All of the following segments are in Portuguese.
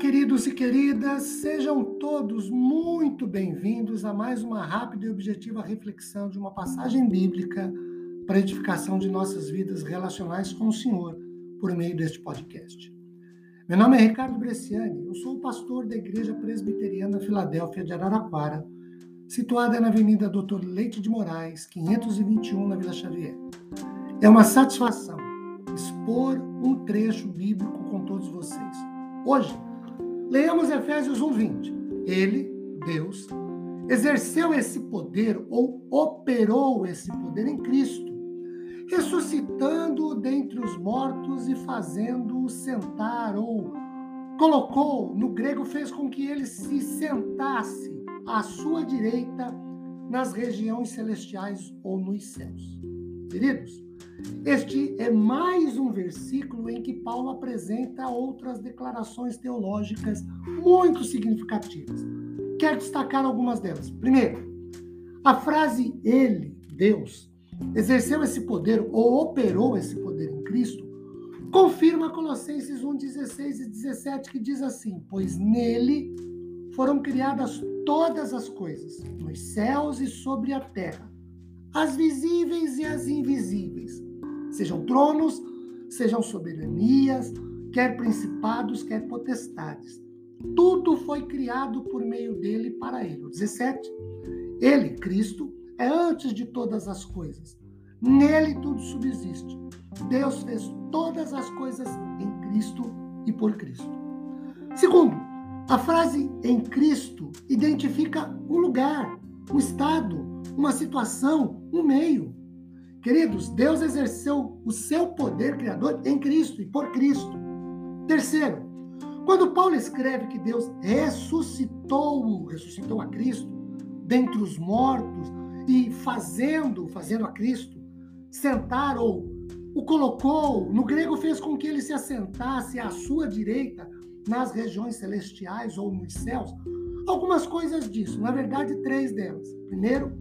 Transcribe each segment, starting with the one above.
queridos e queridas, sejam todos muito bem-vindos a mais uma rápida e objetiva reflexão de uma passagem bíblica para edificação de nossas vidas relacionais com o Senhor por meio deste podcast. Meu nome é Ricardo Bresciani, eu sou o pastor da Igreja Presbiteriana Filadélfia de Araraquara, situada na Avenida Doutor Leite de Moraes, 521, na Vila Xavier. É uma satisfação expor um trecho bíblico com todos vocês. Hoje, leamos Efésios 1:20. Ele, Deus, exerceu esse poder ou operou esse poder em Cristo, ressuscitando dentre os mortos e fazendo-o sentar ou colocou, no grego fez com que ele se sentasse à sua direita nas regiões celestiais ou nos céus. Queridos, este é mais um versículo em que Paulo apresenta outras declarações teológicas muito significativas. Quero destacar algumas delas. Primeiro, a frase ele, Deus, exerceu esse poder ou operou esse poder em Cristo, confirma Colossenses 1, 16 e 17, que diz assim: Pois nele foram criadas todas as coisas, nos céus e sobre a terra, as visíveis e as invisíveis Sejam tronos, sejam soberanias, quer principados, quer potestades. Tudo foi criado por meio dele e para ele. 17. Ele, Cristo, é antes de todas as coisas. Nele tudo subsiste. Deus fez todas as coisas em Cristo e por Cristo. Segundo, a frase em Cristo identifica um lugar, um estado, uma situação, um meio. Queridos, Deus exerceu o seu poder criador em Cristo e por Cristo. Terceiro, quando Paulo escreve que Deus ressuscitou, ressuscitou a Cristo dentre os mortos e fazendo, fazendo a Cristo sentar ou o colocou, no grego fez com que ele se assentasse à sua direita nas regiões celestiais ou nos céus. Algumas coisas disso, na verdade, três delas. Primeiro,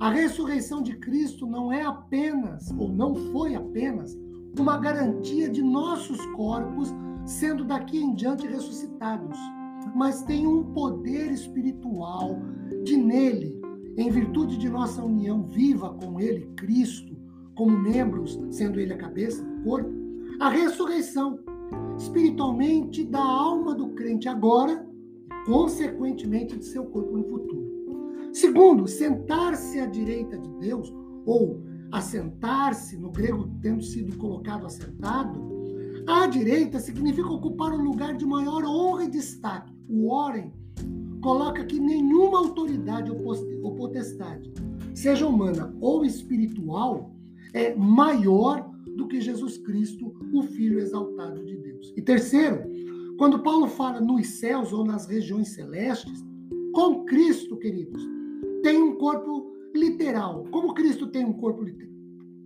a ressurreição de Cristo não é apenas, ou não foi apenas, uma garantia de nossos corpos sendo daqui em diante ressuscitados, mas tem um poder espiritual de nele, em virtude de nossa união viva com ele, Cristo, como membros, sendo ele a cabeça do corpo, a ressurreição espiritualmente da alma do crente agora, consequentemente de seu corpo no futuro. Segundo, sentar-se à direita de Deus, ou assentar-se, no grego tendo sido colocado assentado, à direita significa ocupar o lugar de maior honra e destaque. O Warren coloca que nenhuma autoridade ou potestade, seja humana ou espiritual, é maior do que Jesus Cristo, o Filho exaltado de Deus. E terceiro, quando Paulo fala nos céus ou nas regiões celestes, com Cristo, queridos, tem um corpo literal. Como Cristo tem um corpo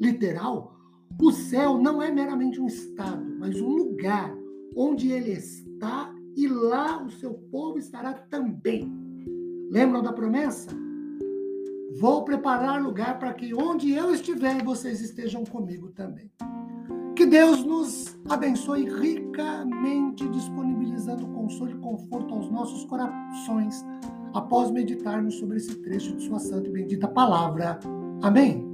literal, o céu não é meramente um estado, mas um lugar onde ele está e lá o seu povo estará também. Lembram da promessa? Vou preparar lugar para que onde eu estiver, vocês estejam comigo também. Que Deus nos abençoe ricamente, disponibilizando consolo e conforto aos nossos corações após meditarmos sobre esse trecho de Sua santa e bendita palavra. Amém?